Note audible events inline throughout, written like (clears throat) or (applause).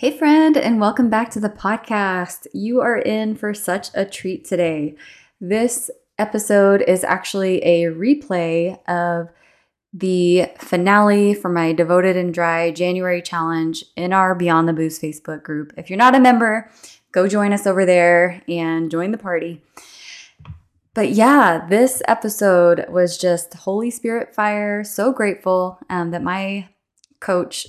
Hey, friend, and welcome back to the podcast. You are in for such a treat today. This episode is actually a replay of the finale for my Devoted and Dry January challenge in our Beyond the Booze Facebook group. If you're not a member, go join us over there and join the party. But yeah, this episode was just Holy Spirit fire. So grateful um, that my coach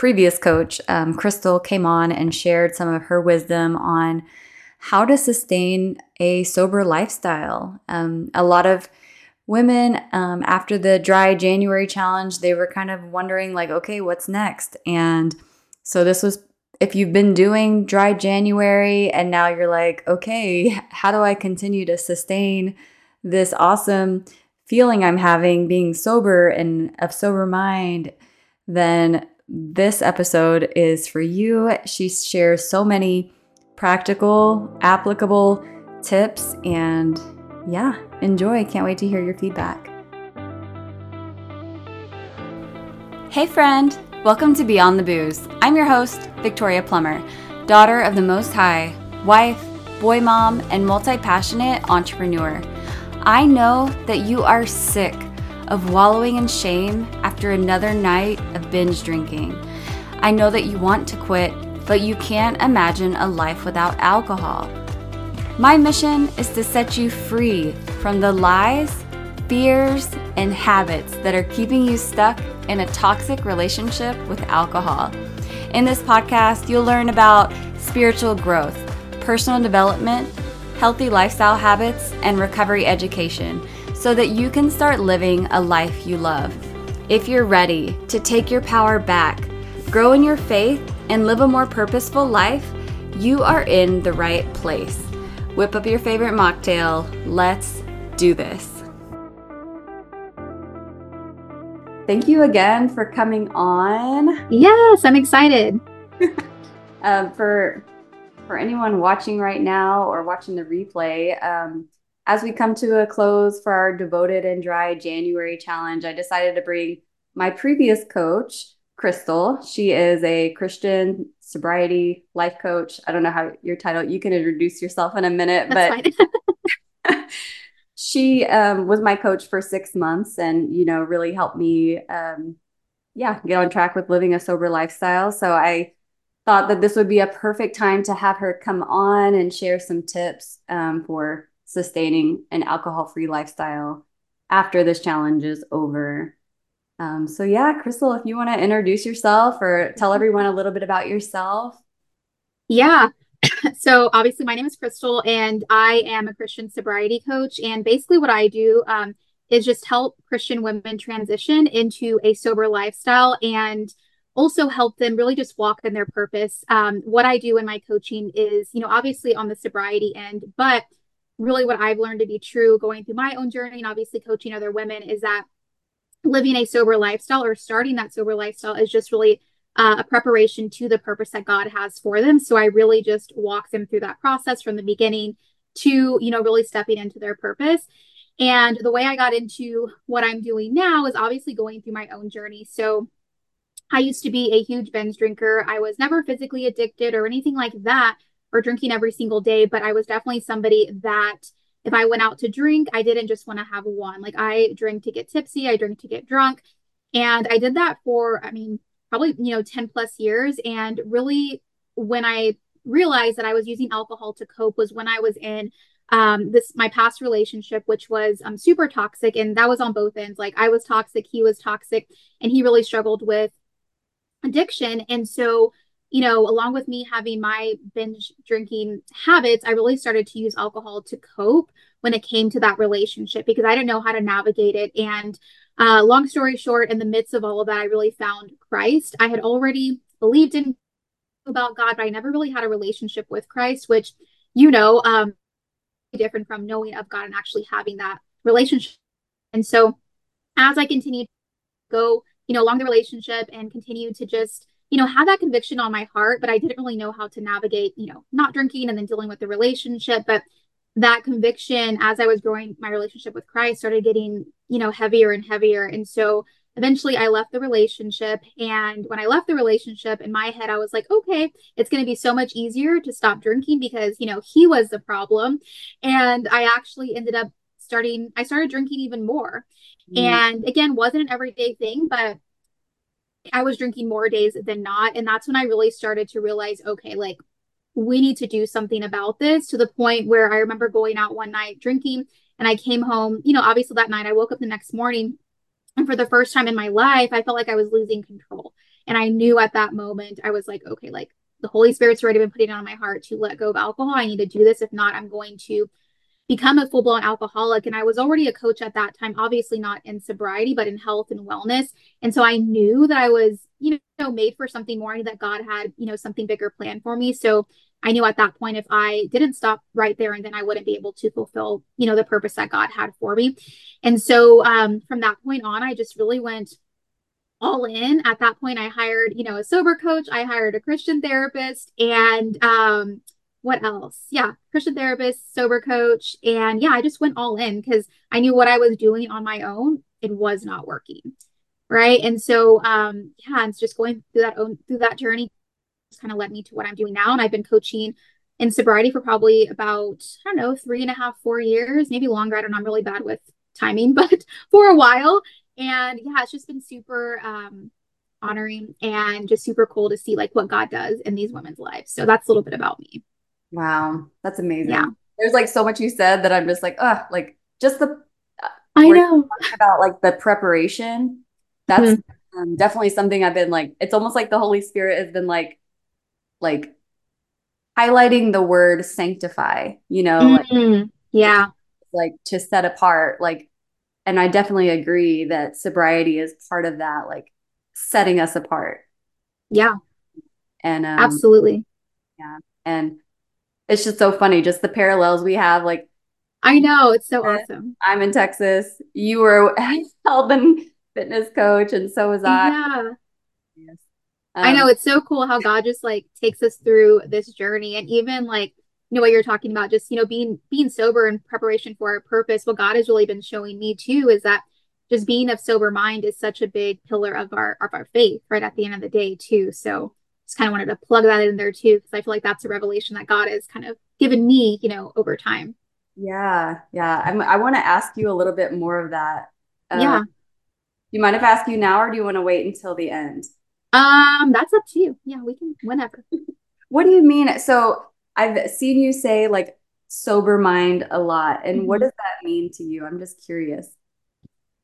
previous coach, um, Chrystal, came on and shared some of her wisdom on how to sustain a sober lifestyle. Um, a lot of women, um, after the dry January challenge, they were kind of wondering, like, okay, what's next? And so this was if you've been doing dry January and now you're like, okay, (laughs) how do I continue to sustain this awesome feeling I'm having being sober and of sober mind? Then this episode is for you. She shares so many practical, applicable tips, and yeah, enjoy. Can't wait to hear your feedback. Hey, friend. Welcome to Beyond the Booze. I'm your host, Victoria Plummer, daughter of the Most High, wife, boy mom, and multi passionate entrepreneur. I know that you are sick of wallowing in shame after another night of binge drinking. I know that you want to quit, but you can't imagine a life without alcohol. My mission is to set you free from the lies, fears, and habits that are keeping you stuck in a toxic relationship with alcohol. In this podcast, you'll learn about spiritual growth, personal development, healthy lifestyle habits, and recovery education so that you can start living a life you love. If you're ready to take your power back, grow in your faith, and live a more purposeful life, you are in the right place. Whip up your favorite mocktail. Let's do this. Thank you again for coming on. Yes, I'm excited. (laughs) um, for for anyone watching right now or watching the replay, um, as we come to a close for our devoted and dry January challenge, I decided to bring my previous coach, Chrystal. She is a Christian sobriety life coach. I don't know how your title, you can introduce yourself in a minute, That's but (laughs) she um, was my coach for six months and, you know, really helped me, um, yeah, get on track with living a sober lifestyle. So I thought that this would be a perfect time to have her come on and share some tips um, for sustaining an alcohol free lifestyle after this challenge is over. Um, so, yeah, Chrystal, if you want to introduce yourself or tell everyone a little bit about yourself. Yeah. (coughs) So, obviously, my name is Chrystal, and I am a Christian sobriety coach. And basically, what I do um, is just help Christian women transition into a sober lifestyle and also help them really just walk in their purpose. Um, what I do in my coaching is, you know, obviously on the sobriety end, but really what I've learned to be true going through my own journey and obviously coaching other women is that living a sober lifestyle or starting that sober lifestyle is just really uh, a preparation to the purpose that God has for them. So I really just walk them through that process from the beginning to, you know, really stepping into their purpose. And the way I got into what I'm doing now is obviously going through my own journey. So I used to be a huge binge drinker. I was never physically addicted or anything like that or drinking every single day, but I was definitely somebody that if I went out to drink, I didn't just want to have one. Like I drink to get tipsy, I drink to get drunk. And I did that for, I mean, probably, you know, 10 plus years. And really, when I realized that I was using alcohol to cope was when I was in um, this my past relationship, which was um, super toxic, and that was on both ends. Like I was toxic, he was toxic, and he really struggled with addiction. And so you know, along with me having my binge drinking habits, I really started to use alcohol to cope when it came to that relationship because I didn't know how to navigate it. And uh, long story short, in the midst of all of that, I really found Christ. I had already believed in about God, but I never really had a relationship with Christ, which, you know, um, different from knowing of God and actually having that relationship. And so, as I continued to go, you know, along the relationship and continue to just you know, have that conviction on my heart, but I didn't really know how to navigate, you know, not drinking and then dealing with the relationship. But that conviction as I was growing my relationship with Christ started getting, you know, heavier and heavier. And so eventually I left the relationship. And when I left the relationship, in my head, I was like, okay, it's going to be so much easier to stop drinking because, you know, he was the problem. And I actually ended up starting, I started drinking even more. Mm. And again, wasn't an everyday thing, but I was drinking more days than not. And that's when I really started to realize, okay, like we need to do something about this to the point where I remember going out one night drinking and I came home, you know, obviously that night I woke up the next morning and for the first time in my life, I felt like I was losing control. And I knew at that moment, I was like, okay, like the Holy Spirit's already been putting it on my heart to let go of alcohol. I need to do this. If not, I'm going to become a full blown alcoholic. And I was already a coach at that time, obviously not in sobriety, but in health and wellness. And so I knew that I was, you know, made for something more, that God had, you know, something bigger planned for me. So I knew at that point if I didn't stop right there and then I wouldn't be able to fulfill, you know, the purpose that God had for me. And so um, from that point on, I just really went all in. At that point, I hired, you know, a sober coach, I hired a Christian therapist, and um, what else? Yeah, Christian therapist, sober coach. And yeah, I just went all in because I knew what I was doing on my own, it was not working. Right. And so um, yeah, it's just going through that own through that journey kind of led me to what I'm doing now. And I've been coaching in sobriety for probably about, I don't know, three and a half, four years, maybe longer. I don't know. I'm really bad with timing, (laughs) but for a while. And yeah, it's just been super um, honoring and just super cool to see like what God does in these women's lives. So that's a little bit about me. Wow. That's amazing. Yeah. There's like so much you said that I'm just like, oh, like just the, uh, I know about like the preparation. That's mm-hmm. um, definitely something I've been like, it's almost like the Holy Spirit has been like, like highlighting the word sanctify, you know, mm-hmm. like, yeah, like to set apart, like, and I definitely agree that sobriety is part of that, like setting us apart. Yeah. And um, absolutely. Yeah. And it's just so funny, just the parallels we have. Like, I know it's so awesome. I'm in Texas. You were a (laughs) health and fitness coach, and so was I. Yeah. Yes. Um, I know it's so cool how God just like takes us through this journey and even like you know what you're talking about just you know being being sober in preparation for our purpose what God has really been showing me too is that just being of sober mind is such a big pillar of our of our faith right at the end of the day too so just kind of wanted to plug that in there too because I feel like that's a revelation that God has kind of given me you know over time yeah yeah I'm, I want to ask you a little bit more of that um, yeah you mind if I ask you now or do you want to wait until the end um, that's up to you. Yeah, we can whenever. (laughs) what do you mean? So I've seen you say like sober mind a lot. And mm-hmm. what does that mean to you? I'm just curious.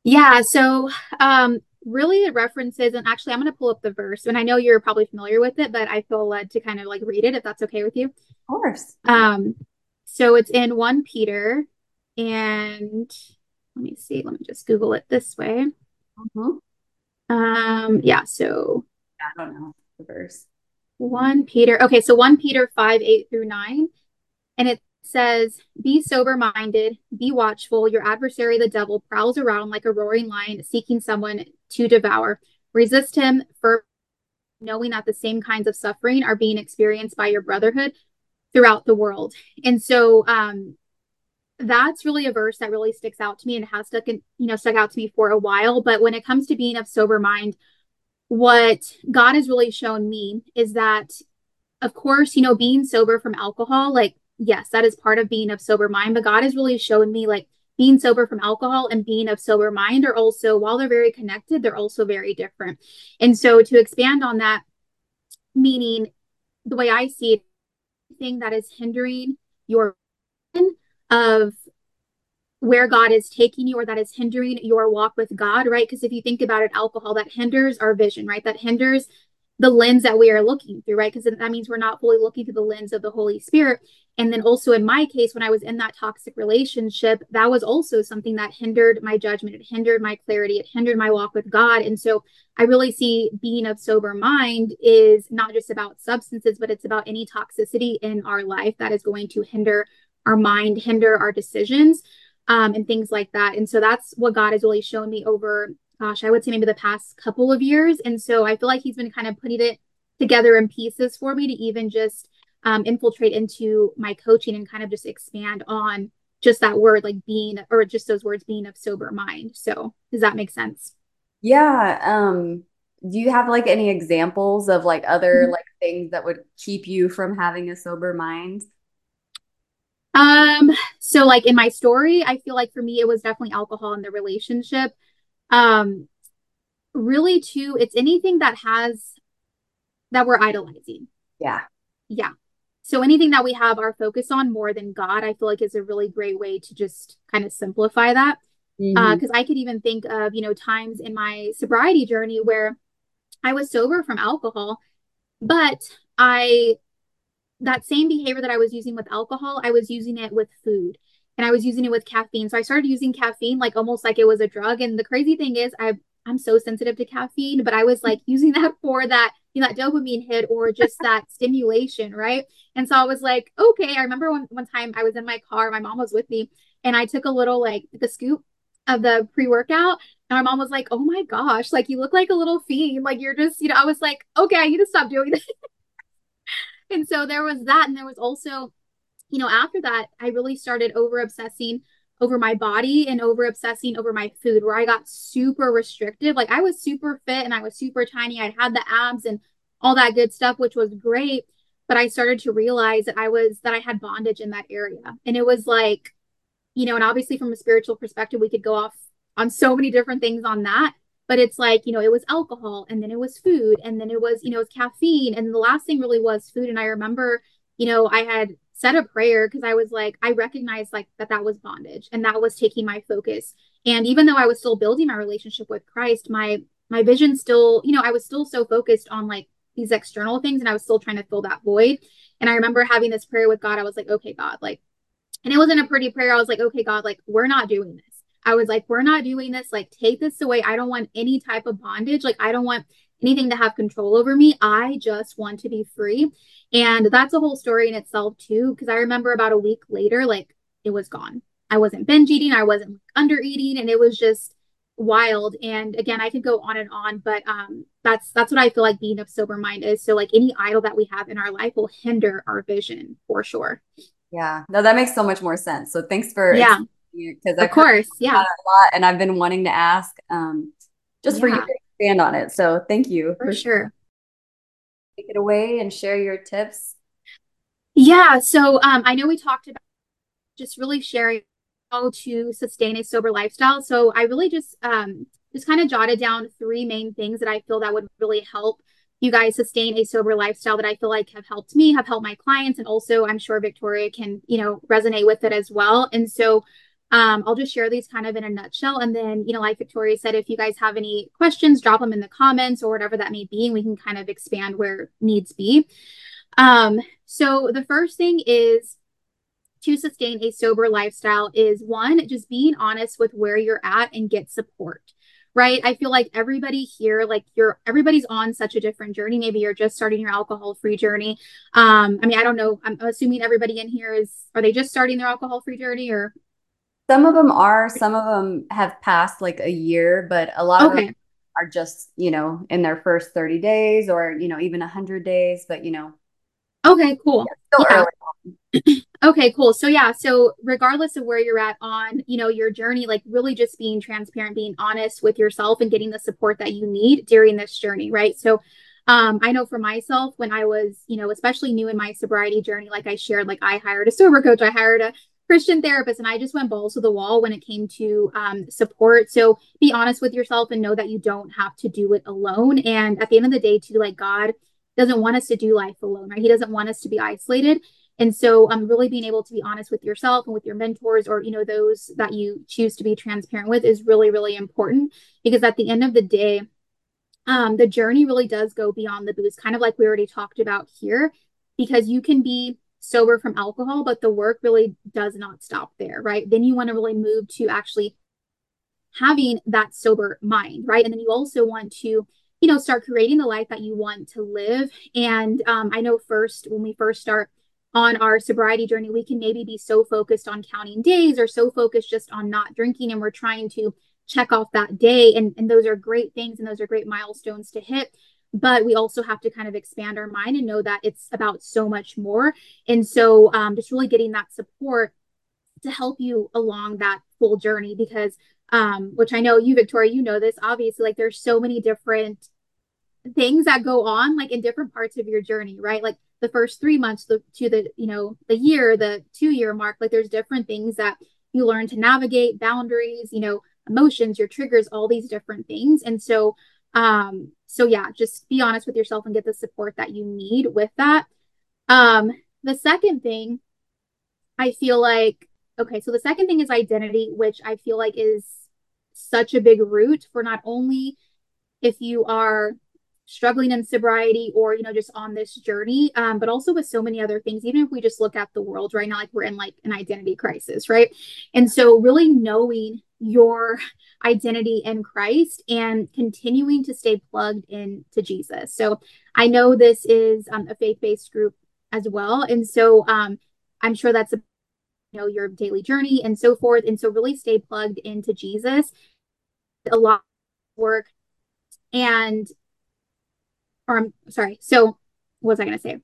Yeah, so um really it references and actually I'm going to pull up the verse and I know you're probably familiar with it, but I feel led to kind of like read it if that's okay with you. Of course. Um so it's in 1 Peter and let me see, let me just google it this way. Mm-hmm. Um yeah, so I don't know the verse. 1 Peter. Okay, so 1 Peter 5, 8 through 9. And it says, Be sober minded, be watchful. Your adversary, the devil, prowls around like a roaring lion, seeking someone to devour. Resist him, for knowing that the same kinds of suffering are being experienced by your brotherhood throughout the world. And so, um, that's really a verse that really sticks out to me and has stuck in, you know, stuck out to me for a while. But when it comes to being of sober mind, what God has really shown me is that, of course, you know, being sober from alcohol, like, yes, that is part of being of sober mind, but God has really shown me like being sober from alcohol and being of sober mind are also, while they're very connected, they're also very different. And so to expand on that, meaning the way I see it, thing that is hindering your of where God is taking you or that is hindering your walk with God, right? Because if you think about it, alcohol that hinders our vision, right? That hinders the lens that we are looking through, right? Because that means we're not fully looking through the lens of the Holy Spirit. And then also in my case, when I was in that toxic relationship, that was also something that hindered my judgment. It hindered my clarity. It hindered my walk with God. And so I really see being of sober mind is not just about substances, but it's about any toxicity in our life that is going to hinder our mind, hinder our decisions um, and things like that. And so that's what God has really shown me over, gosh, I would say maybe the past couple of years. And so I feel like He's been kind of putting it together in pieces for me to even just um, infiltrate into my coaching and kind of just expand on just that word, like being, or just those words being of sober mind. So does that make sense? Yeah. Um, do you have like any examples of like other Mhm. like things that would keep you from having a sober mind? Um, so like in my story, I feel like for me it was definitely alcohol in the relationship. Um, really too, it's anything that has that we're idolizing. Yeah. Yeah. So anything that we have our focus on more than God, I feel like is a really great way to just kind of simplify that. Uh, hmm because I could even think of, you know, times in my sobriety journey where I was sober from alcohol, but I that same behavior that I was using with alcohol, I was using it with food and I was using it with caffeine. So I started using caffeine like almost like it was a drug. And the crazy thing is, I I'm so sensitive to caffeine, but I was like (laughs) using that for that, you know, that dopamine hit or just (laughs) that stimulation, right? And so I was like, okay. I remember one one time I was in my car, my mom was with me, and I took a little like the scoop of the pre-workout. And my mom was like, oh my gosh, like you look like a little fiend. Like you're just, you know, I was like, okay, I need to stop doing this. (laughs) and so there was that. And there was also, you know, after that, I really started over obsessing over my body and over obsessing over my food, where I got super restrictive. Like I was super fit and I was super tiny. I had the abs and all that good stuff, which was great. But I started to realize that I was, that I had bondage in that area. And it was like, you know, and obviously from a spiritual perspective, we could go off on so many different things on that. But it's like, you know, it was alcohol and then it was food and then it was, you know, it was caffeine. And the last thing really was food. And I remember, you know, I had said a prayer because I was like, I recognized like that that was bondage and that was taking my focus. And even though I was still building my relationship with Christ, my my vision still, you know, I was still so focused on like these external things and I was still trying to fill that void. And I remember having this prayer with God. I was like, okay, God, like and it wasn't a pretty prayer. I was like, okay, God, like, we're not doing this. I was like, we're not doing this. Like, take this away. I don't want any type of bondage. Like, I don't want anything to have control over me. I just want to be free. And that's a whole story in itself, too. Cause I remember about a week later, like, it was gone. I wasn't binge eating, I wasn't under eating, and it was just wild. And again, I could go on and on, but um, that's that's what I feel like being of sober mind is. So like any idol that we have in our life will hinder our vision for sure. Yeah. No, that makes so much more sense. So thanks for Yeah. because Of I've course. Yeah. a lot and I've been wanting to ask um, just for you expand on it. So thank you For for sure. take it away and share your tips. Yeah. So um, I know we talked about just really sharing how to sustain a sober lifestyle. So I really just um, just kind of jotted down three main things that I feel that would really help you guys sustain a sober lifestyle that I feel like have helped me, have helped my clients, and also I'm sure Victoria can, you know, resonate with it as well. And so um, I'll just share these kind of in a nutshell. And then, you know, like Victoria said, if you guys have any questions, drop them in the comments or whatever that may be, and we can kind of expand where needs be. Um, so the first thing is to sustain a sober lifestyle is one, just being honest with where you're at and get support. Right. I feel like everybody here, like you're everybody's on such a different journey. Maybe you're just starting your alcohol free journey. Um, I mean, I don't know. I'm assuming everybody in here is are they just starting their alcohol free journey or Some of them are, some of them have passed like a year, but a lot of them are just, you know, in their first 30 days or, you know, even 100 days, but, you know, Okay, cool. still Yeah. (clears throat) Okay, cool. So yeah, so regardless of where you're at on, you know, your journey, like really just being transparent, being honest with yourself and getting the support that you need during this journey, right? So um I know for myself when I was, you know, especially new in my sobriety journey, like I shared, like I hired a sober coach, I hired a Christian therapist, and I just went balls to the wall when it came to um, support. So be honest with yourself and know that you don't have to do it alone. And at the end of the day, too, like God doesn't want us to do life alone, right? He doesn't want us to be isolated. And so um really being able to be honest with yourself and with your mentors or you know those that you choose to be transparent with is really really important because at the end of the day um the journey really does go beyond the booze kind of like we already talked about here because you can be sober from alcohol but the work really does not stop there right then you want to really move to actually having that sober mind right and then you also want to you know start creating the life that you want to live and um, i know first when we first start on our sobriety journey, we can maybe be so focused on counting days or so focused just on not drinking and we're trying to check off that day. And, and those are great things and those are great milestones to hit. But we also have to kind of expand our mind and know that it's about so much more. And so um, just really getting that support to help you along that full journey because um, which I know you, Victoria, you know this obviously. Like there's so many different things that go on like in different parts of your journey, right? Like the first three months the, to the you know the year, the two year mark. Like there's different things that you learn to navigate, boundaries, you know, emotions, your triggers, all these different things. And so, um, so yeah, just be honest with yourself and get the support that you need with that. Um, the second thing I feel like, okay, so the second thing is identity, which I feel like is such a big root for not only if you are struggling in sobriety or you know just on this journey um, but also with so many other things even if we just look at the world right now like we're in like an identity crisis right? And so really knowing your identity in christ and continuing to stay plugged in to jesus. So i know this is um, a faith-based group as well. And so um, i'm sure that's a you know your daily journey and so forth. And so really stay plugged into jesus. A lot of work and or I'm sorry. So what was I going to say?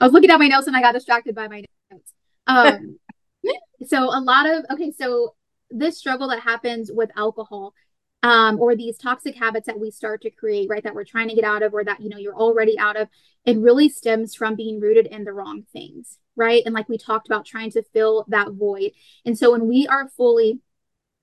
I was looking at my notes and I got distracted by my notes. Um, (laughs) so a lot of, okay, so this struggle that happens with alcohol um, or these toxic habits that we start to create, right, that we're trying to get out of or that, you know, you're already out of, it really stems from being rooted in the wrong things, right? And like we talked about trying to fill that void. And so when we are fully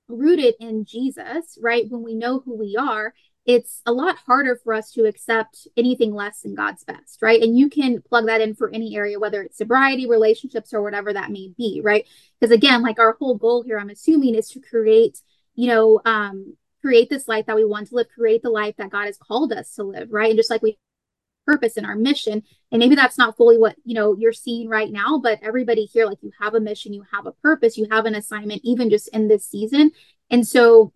rooted in Jesus, right, when we know who we are, it's a lot harder for us to accept anything less than God's best, right? And you can plug that in for any area, whether it's sobriety, relationships, or whatever that may be, right? Because again, like our whole goal here, I'm assuming, is to create, you know, um, create this life that we want to live, create the life that God has called us to live, right? And just like we purpose and our mission and maybe that's not fully what you know you're seeing right now but everybody here like you have a mission you have a purpose you have an assignment even just in this season and so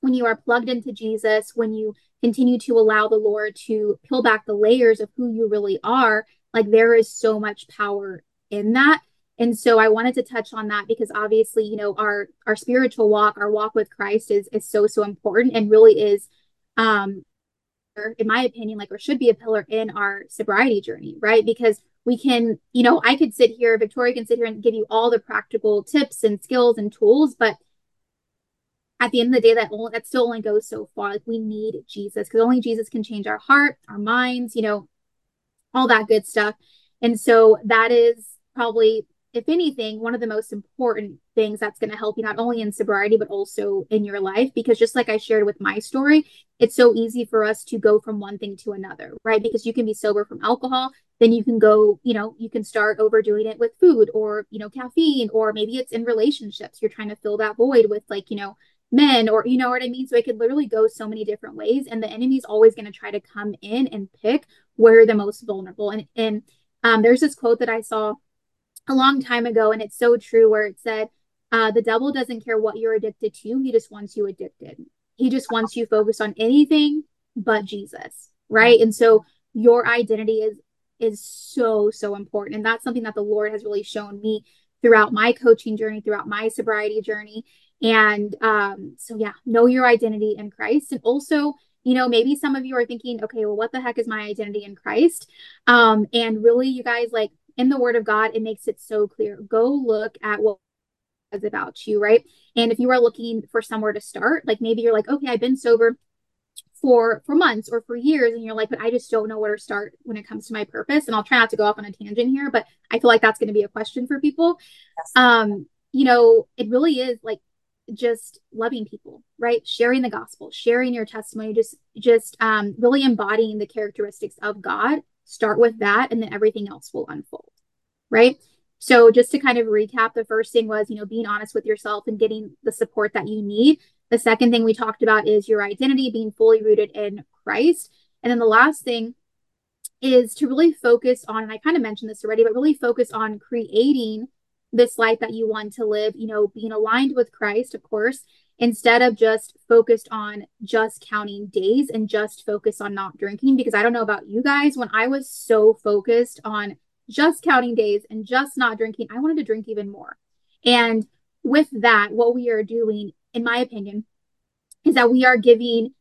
when you are plugged into Jesus, when you continue to allow the Lord to peel back the layers of who you really are, like there is so much power in that. And so I wanted to touch on that because obviously, you know, our our spiritual walk, our walk with Christ is is so so important and really is um in my opinion like or should be a pillar in our sobriety journey, right? Because we can, you know, I could sit here, Victoria can sit here and give you all the practical tips and skills and tools, but at the end of the day, that only, that still only goes so far. Like we need Jesus because only Jesus can change our heart, our minds, you know, all that good stuff. And so that is probably, if anything, one of the most important things that's going to help you not only in sobriety, but also in your life. Because just like I shared with my story, it's so easy for us to go from one thing to another, right? Because you can be sober from alcohol, then you can go, you know, you can start overdoing it with food or, you know, caffeine, or maybe it's in relationships. You're trying to fill that void with like, you know, men or you know what I mean? So it could literally go so many different ways. And the enemy's always going to try to come in and pick where the most vulnerable. And and um, there's this quote that I saw a long time ago, and it's so true where it said, uh, the devil doesn't care what you're addicted to, he just wants you addicted. He just wants you focused on anything but Jesus. Right. And so your identity is is so so important and that's something that the lord has really shown me throughout my coaching journey throughout my sobriety journey and um, so, yeah, know your identity in Christ. And also, you know, maybe some of you are thinking, okay, well, what the heck is my identity in Christ? Um, and really, you guys, like in the Word of God, it makes it so clear. Go look at what is about you, right? And if you are looking for somewhere to start, like maybe you're like, okay, I've been sober for for months or for years and you're like but i just don't know where to start when it comes to my purpose and i'll try not to go off on a tangent here but i feel like that's going to be a question for people yes. um you know it really is like just loving people right? Sharing the gospel sharing your testimony just just um, really embodying the characteristics of god. Start with that and then everything else will unfold right? So just to kind of recap the first thing was you know being honest with yourself and getting the support that you need. The second thing we talked about is your identity being fully rooted in christ. And then the last thing is to really focus on and i kind of mentioned this already but really focus on creating this life that you want to live, you know, being aligned with Christ, of course, instead of just focused on just counting days and just focus on not drinking. Because I don't know about you guys, when I was so focused on just counting days and just not drinking, I wanted to drink even more. And with that, what we are doing, in my opinion, is that we are giving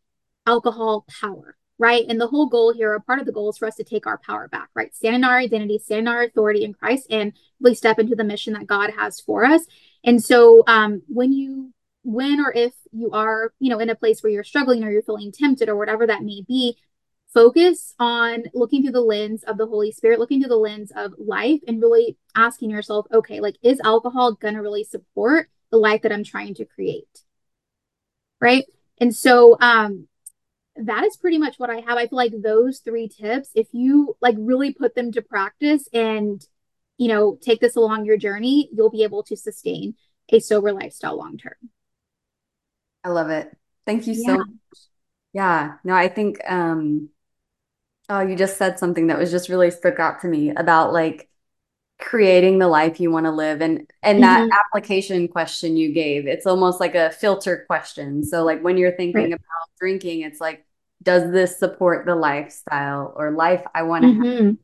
alcohol power right? And the whole goal here, a part of the goal is for us to take our power back, right? Stand in our identity, stand in our authority in Christ, and really step into the mission that God has for us. And so um, when you when or if you are, you know, in a place where you're struggling or you're feeling tempted or whatever that may be, focus on looking through the lens of the Holy Spirit, looking through the lens of life, and really asking yourself, okay, like, is alcohol going to really support the life that I'm trying to create? Right. And so, um, that is pretty much what I have. I feel like those three tips, if you like really put them to practice and, you know, take this along your journey, you'll be able to sustain a sober lifestyle long term. I love it. Thank you yeah. so much. Yeah. No, I think um oh, you just said something that was just really stuck out to me about like creating the life you want to live and and that mm-hmm. application question you gave it's almost like a filter question so like when you're thinking right. about drinking it's like does this support the lifestyle or life i want to mm-hmm. have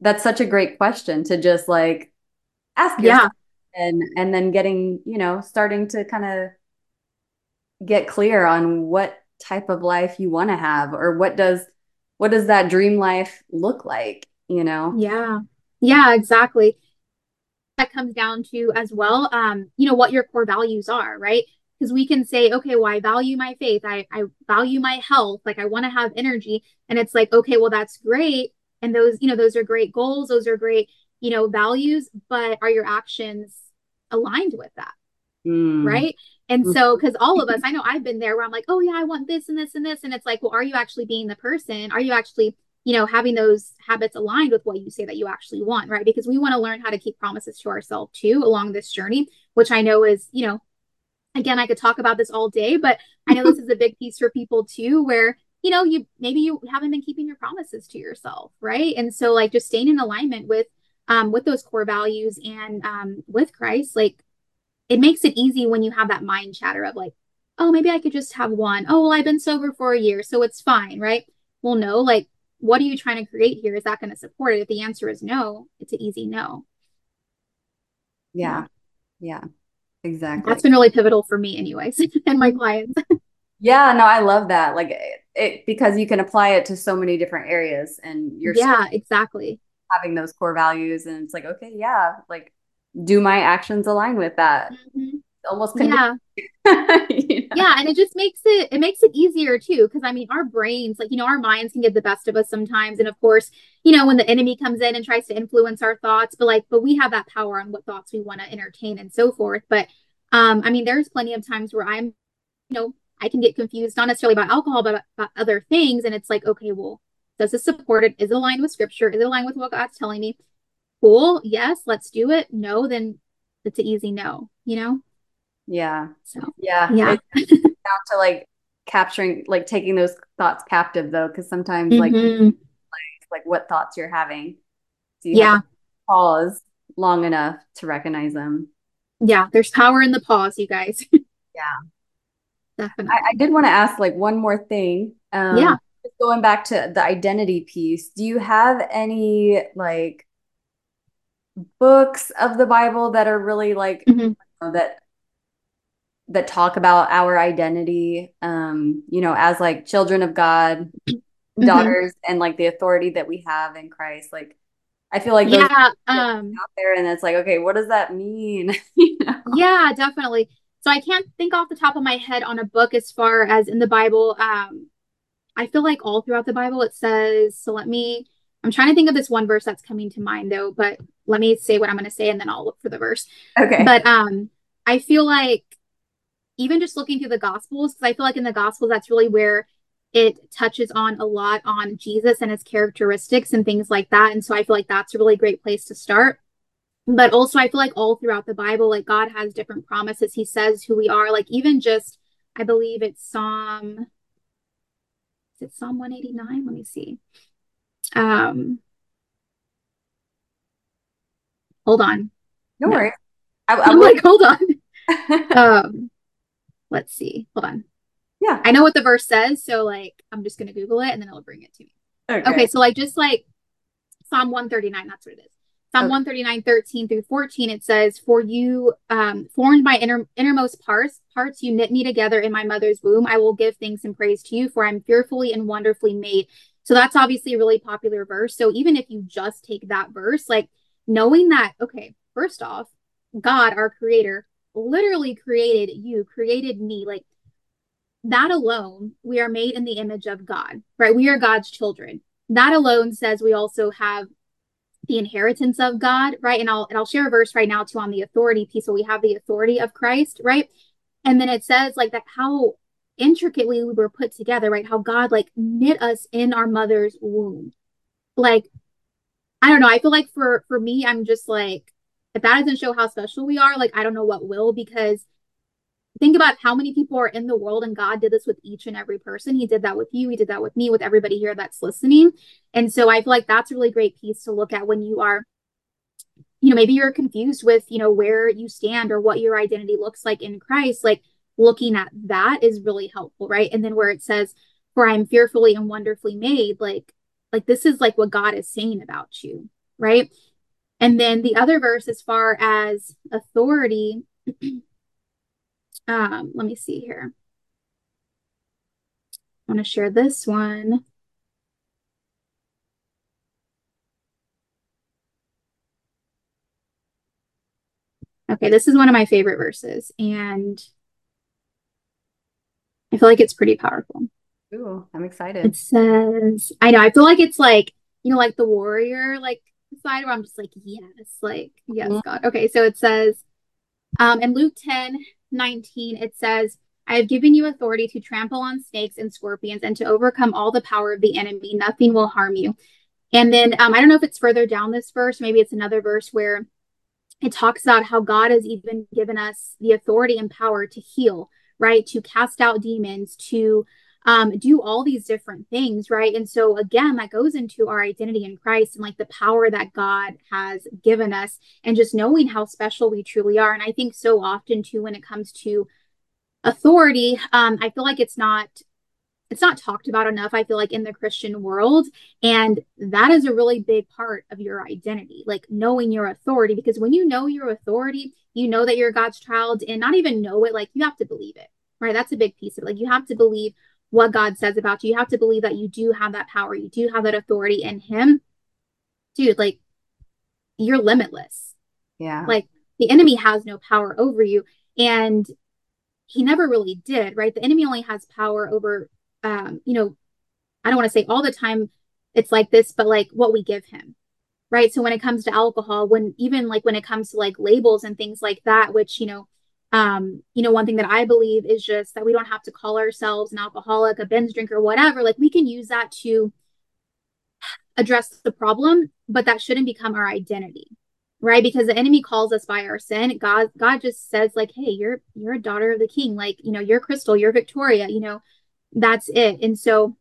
that's such a great question to just like ask yourself yeah. and and then getting you know starting to kind of get clear on what type of life you want to have or what does what does that dream life look like you know yeah yeah exactly. That comes down to as well um you know what your core values are right? Because we can say okay well i value my faith. I i value my health. Like i want to have energy. And it's like okay well that's great. And those you know those are great goals. Those are great you know values but are your actions aligned with that? Mm. right? And so, because all of us, I know I've been there where I'm like, oh, yeah, I want this and this and this. And it's like, well, are you actually being the person? Are you actually, you know, having those habits aligned with what you say that you actually want? Right. Because we want to learn how to keep promises to ourselves too along this journey, which I know is, you know, again, I could talk about this all day, but I know this is a big (laughs) piece for people too, where, you know, you maybe you haven't been keeping your promises to yourself. Right. And so, like, just staying in alignment with, um, with those core values and um, with Christ, like it makes it easy when you have that mind chatter of like, oh, maybe I could just have one. Oh, well, I've been sober for a year, so it's fine, right? Well, no, like, what are you trying to create here? Is that going to support it? If the answer is no, it's an easy no. Yeah. Yeah. Exactly. That's been really pivotal for me, anyways, (laughs) and my clients. (laughs) yeah. No, I love that. Like, it, it, because you can apply it to so many different areas and you're yeah, exactly having those core values. And it's like, okay, yeah, like do my actions align with that? Mm-hmm. Almost yeah. (laughs) you know? Yeah, and it just makes it it makes it easier too because I mean our brains like you know our minds can get the best of us sometimes and of course, you know, when the enemy comes in and tries to influence our thoughts, but like but we have that power on what thoughts we want to entertain and so forth. But um I mean there's plenty of times where I'm you know, I can get confused not necessarily about alcohol but about other things and it's like okay, well, does this support it? Is it aligned with scripture? Is it aligned with what God's telling me? cool yes let's do it no then it's an easy no you know yeah. So yeah. yeah. Down to like capturing like taking those thoughts captive though because sometimes mm-hmm. like like like what thoughts you're having. So you yeah. pause long enough to recognize them. Yeah. There's power in the pause you guys. (laughs) Yeah. Definitely. I, I did want to ask like one more thing. Um yeah. going back to the identity piece do you have any like books of the Bible that are really like mm-hmm. you know, that that talk about our identity um you know as like children of God (clears throat) mm-hmm. daughters and like the authority that we have in Christ like I feel like yeah um out there and it's like okay what does that mean (laughs) you know? yeah definitely so I can't think off the top of my head on a book as far as in the Bible um I feel like all throughout the Bible it says so let me I'm trying to think of this one verse that's coming to mind though, but let me say what I'm going to say and then I'll look for the verse. Okay. But um I feel like even just looking through the gospels because I feel like in the gospels that's really where it touches on a lot on Jesus and his characteristics and things like that. And so I feel like that's a really great place to start. But also I feel like all throughout the Bible like God has different promises. He says who we are like even just I believe it's Psalm is it Psalm 189? Let me see. Um, hold on. No, no. worries. I, am like, hold on. (laughs) um, let's see. Hold on. Yeah. I know what the verse says, so like I'm just gonna Google it and then it'll bring it to me. Okay. okay so like just like Psalm 139, that's what it is. Psalm okay. 139, 13 through 14, it says, For you um, formed my inner, innermost parts, parts, you knit me together in my mother's womb. I will give thanks and praise to you, for I'm fearfully and wonderfully made. So that's obviously a really popular verse. So even if you just take that verse, like knowing that, okay, first off, God, our creator, literally created you, created me. Like that alone, we are made in the image of God, right? We are God's children. That alone says we also have the inheritance of God, right? And I'll and I'll share a verse right now too on the authority piece. So we have the authority of Christ, right? And then it says like that how intricately we were put together, right? How God like knit us in our mother's womb. Like, I don't know. I feel like for for me, I'm just like, if that doesn't show how special we are, like I don't know what will because think about how many people are in the world and God did this with each and every person. He did that with you, he did that with me, with everybody here that's listening. And so I feel like that's a really great piece to look at when you are you know, maybe you're confused with, you know, where you stand or what your identity looks like in Christ. Like looking at that is really helpful, right? And then where it says, for I'm fearfully and wonderfully made, like, like this is like what God is saying about you, right? And then the other verse, as far as authority, (clears throat) um, let me see here. I want to share this one. Okay, this is one of my favorite verses, and I feel like it's pretty powerful. Ooh, I'm excited. It says, I know, I feel like it's like, you know, like the warrior like side where I'm just like, yes, like, yes, mm-hmm. God. Okay, so it says, um, in Luke 10 19, it says, I have given you authority to trample on snakes and scorpions and to overcome all the power of the enemy. Nothing will harm you. And then um, I don't know if it's further down this verse, maybe it's another verse where it talks about how God has even given us the authority and power to heal, right? To cast out demons, to um, do all these different things, right? And so, again, that goes into our identity in Christ and like the power that God has given us and just knowing how special we truly are. And I think so often, too, when it comes to authority, um, I feel like it's not. It's not talked about enough, I feel like, in the Christian world. And that is a really big part of your identity, like knowing your authority. Because when you know your authority, you know that you're God's child and not even know it, like you have to believe it, right? That's a big piece of it. Like you have to believe what God says about you. You have to believe that you do have that power, you do have that authority in Him. Dude, like you're limitless. Yeah. Like the enemy has no power over you. And he never really did, right? The enemy only has power over, um, you know, I don't want to say all the time it's like this, but like what we give him, right? So when it comes to alcohol, when even like when it comes to like labels and things like that, which, you know, um, you know, one thing that I believe is just that we don't have to call ourselves an alcoholic, a binge drinker, whatever. Like we can use that to address the problem, but that shouldn't become our identity, right? Because the enemy calls us by our sin. God, God just says like, "Hey, you're you're a daughter of the King. Like, you know, you're Chrystal, you're Victoria. You know, that's it." And so,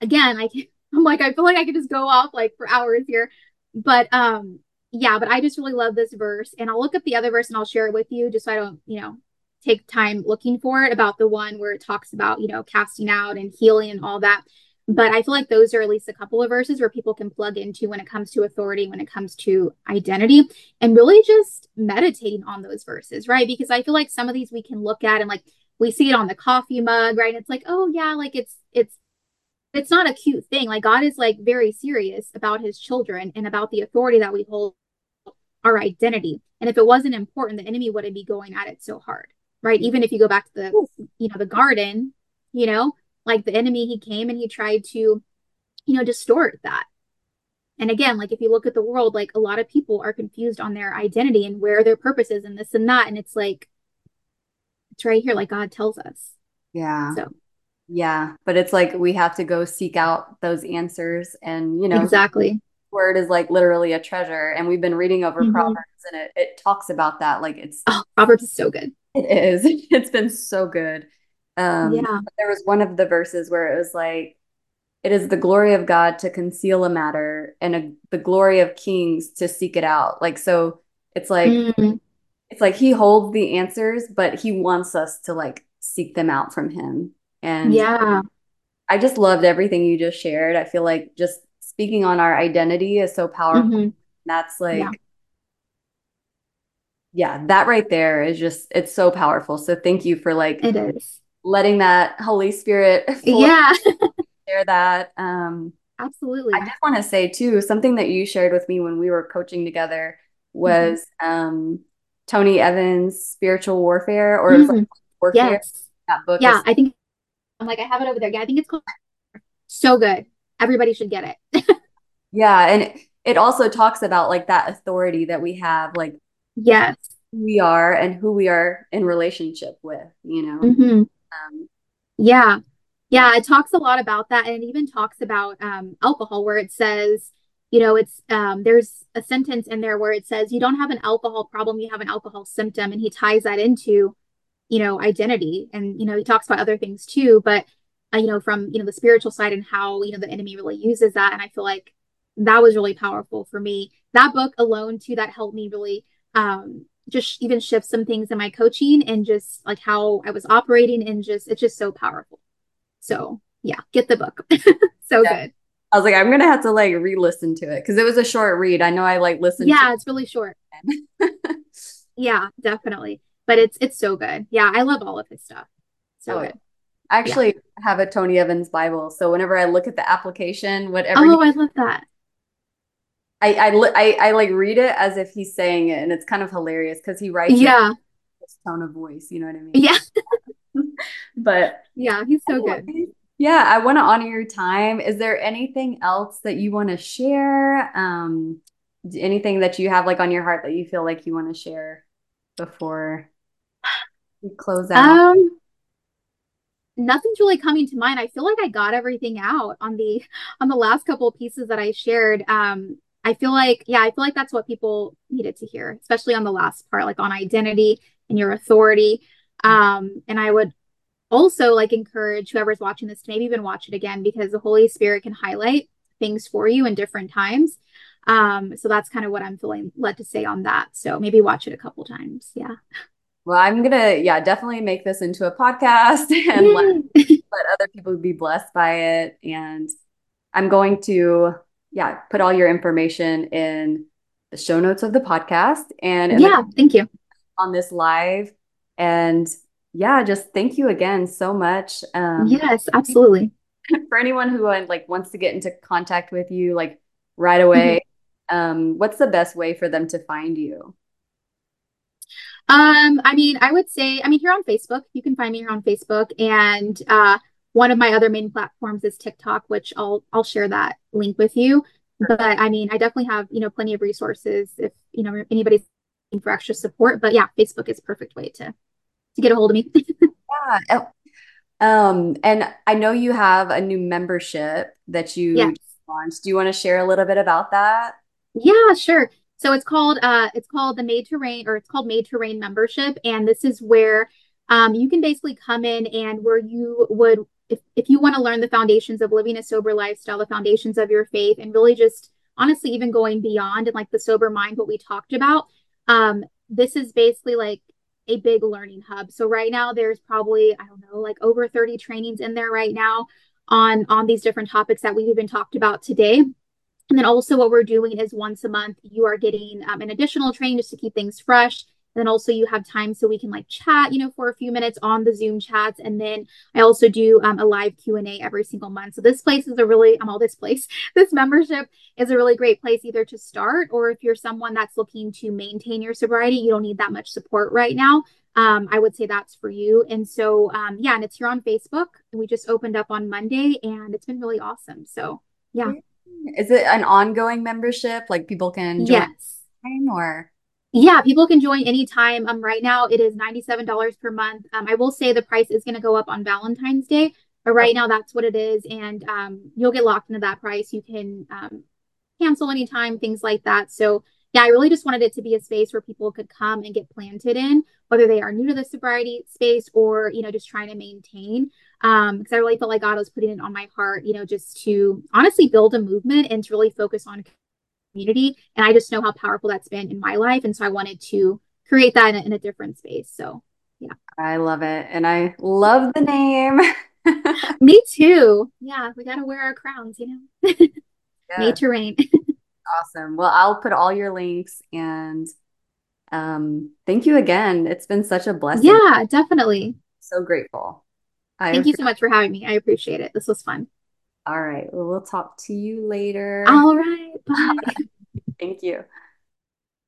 again, I can (laughs) I'm like, I feel like I could just go off like for hours here, but um, yeah, but I just really love this verse. And I'll look up the other verse and I'll share it with you just so I don't, you know, take time looking for it about the one where it talks about, you know, casting out and healing and all that. But I feel like those are at least a couple of verses where people can plug into when it comes to authority, when it comes to identity, and really just meditating on those verses, right? Because I feel like some of these we can look at and like we see it on the coffee mug, right? it's like, oh yeah, like it's it's it's not a cute thing. Like God is like very serious about his children and about the authority that we hold our identity. And if it wasn't important, the enemy wouldn't be going at it so hard, right? Even if you go back to the, you know, the garden, you know, like the enemy, he came and he tried to, you know, distort that. And again, like if you look at the world, like a lot of people are confused on their identity and where their purpose is and this and that. And it's like, it's right here, like God tells us. Yeah. So, yeah. But it's like we have to go seek out those answers and, you know, exactly word is like literally a treasure. And we've been reading over mm-hmm. Proverbs and it, it talks about that. Like it's oh, Proverbs is so good. It is. (laughs) It's been so good. Um yeah. there was one of the verses where it was like, it is the glory of God to conceal a matter and a, the glory of kings to seek it out. Like so it's like mm-hmm. it's like he holds the answers, but he wants us to like seek them out from him. And yeah. I just loved everything you just shared. I feel like just speaking on our identity is so powerful. Mm-hmm. That's like, yeah. yeah, that right there is just, it's so powerful. So thank you for like, it is letting that Holy Spirit, (laughs) yeah, (laughs) share that. Um, absolutely. I just want to say too, something that you shared with me when we were coaching together was, mm-hmm. um, Tony Evans' Spiritual Warfare, or it's like Warfare. yes. That book Yeah, is I think I'm like I have it over there. Yeah, I think it's called so good. Everybody should get it. (laughs) yeah, and it, also talks about like that authority that we have, like Yes. who we are and who we are in relationship with, you know. hmm Um, Yeah. Yeah, it talks a lot about that and it even talks about um alcohol where it says, you know, it's um there's a sentence in there where it says you don't have an alcohol problem, you have an alcohol symptom and he ties that into, you know, identity and you know, he talks about other things too, but uh, you know, from, you know, the spiritual side and how, you know, the enemy really uses that and I feel like that was really powerful for me. That book alone too that helped me really um just even shift some things in my coaching and just like how I was operating and just it's just so powerful. So yeah, get the book. (laughs) So yeah. good. I was like, I'm gonna have to like re-listen to it because it was a short read. I know I like listened Yeah, it's really short. (laughs) Yeah, definitely. But it's it's so good. Yeah, I love all of his stuff. So Oh, good. I Yeah. actually have a Tony Evans Bible, so whenever I look at the application, whatever Oh, I love that. I I, li- I I like read it as if he's saying it, and it's kind of hilarious because he writes it in Yeah. this tone of voice. You know what I mean? Yeah. (laughs) But Yeah, he's so good. yeah, I want to honor your time. Is there anything else that you want to share? Um, anything that you have like on your heart that you feel like you want to share before close out? Um, nothing's really coming to mind. I feel like I got everything out on the on the last couple of pieces that I shared. Um, I feel like, yeah, I feel like that's what people needed to hear, especially on the last part, like on identity and your authority. Um, and I would also like encourage whoever's watching this to maybe even watch it again because the Holy Spirit can highlight things for you in different times. Um, so that's kind of what I'm feeling led to say on that. So maybe watch it a couple times. Yeah. Well, I'm gonna, yeah, definitely make this into a podcast (laughs) and let, let other people be blessed by it. And I'm going to, yeah, put all your information in the show notes of the podcast and in the Yeah, thank you. on this live. And yeah, just thank you again so much. Um, Yes, absolutely. (laughs) for anyone who uh, like wants to get into contact with you like right away, um, what's the best way for them to find you? Um, I mean, I would say, I mean, here on Facebook, you can find me here on Facebook, and uh, one of my other main platforms is TikTok, which I'll I'll share that link with you. But I mean, I definitely have, you know, plenty of resources if, you know, anybody's looking for extra support. But yeah, Facebook is a perfect way to to get a hold of me. (laughs) Yeah. Oh, Um, and I know you have a new membership that you Yeah. launched. Do you want to share a little bit about that? Yeah, sure. So it's called uh it's called the Made to Reign or it's called Made to Reign membership and this is where um you can basically come in and where you would if if you want to learn the foundations of living a sober lifestyle, the foundations of your faith and really just honestly even going beyond and like the sober mind what we talked about, um this is basically like a big learning hub. So right now there's probably I don't know like over 30 trainings in there right now on on these different topics that we've even talked about today. And then also what we're doing is once a month, you are getting um, an additional training just to keep things fresh. And then also you have time so we can like chat, you know, for a few minutes on the Zoom chats. And then I also do um, a live Q&A every single month. So this place is a really, I'm all this place, (laughs) this membership is a really great place either to start or if you're someone that's looking to maintain your sobriety, you don't need that much support right now. Um, I would say that's for you. And so, um, yeah, and it's here on Facebook. We just opened up on Monday and it's been really awesome. So, yeah. Is it an ongoing membership? Like people can join Yes. or Yeah, people can join anytime. Um, right now it is $97 per month. Um, I will say the price is going to go up on Valentine's Day, but right now that's what it is, and um, you'll get locked into that price. You can um, cancel anytime, things like that. So yeah, I really just wanted it to be a space where people could come and get planted in, whether they are new to the sobriety space or you know just trying to maintain. Um, because I really felt like God was putting it on my heart, you know, just to honestly build a movement and to really focus on community. And I just know how powerful that's been in my life. And so I wanted to create that in a, in a different space. So yeah. I love it. And I love the name. (laughs) Me too. (laughs) Yeah, we gotta wear our crowns, you know. Yeah, (laughs) to reign. Awesome. Well, I'll put all your links and um thank you again. It's been such a blessing. yeah, definitely. So grateful. I Thank you so much for having me. I appreciate it. This was fun. all right. Well, we'll talk to you later. All right. Bye. (laughs) Thank you.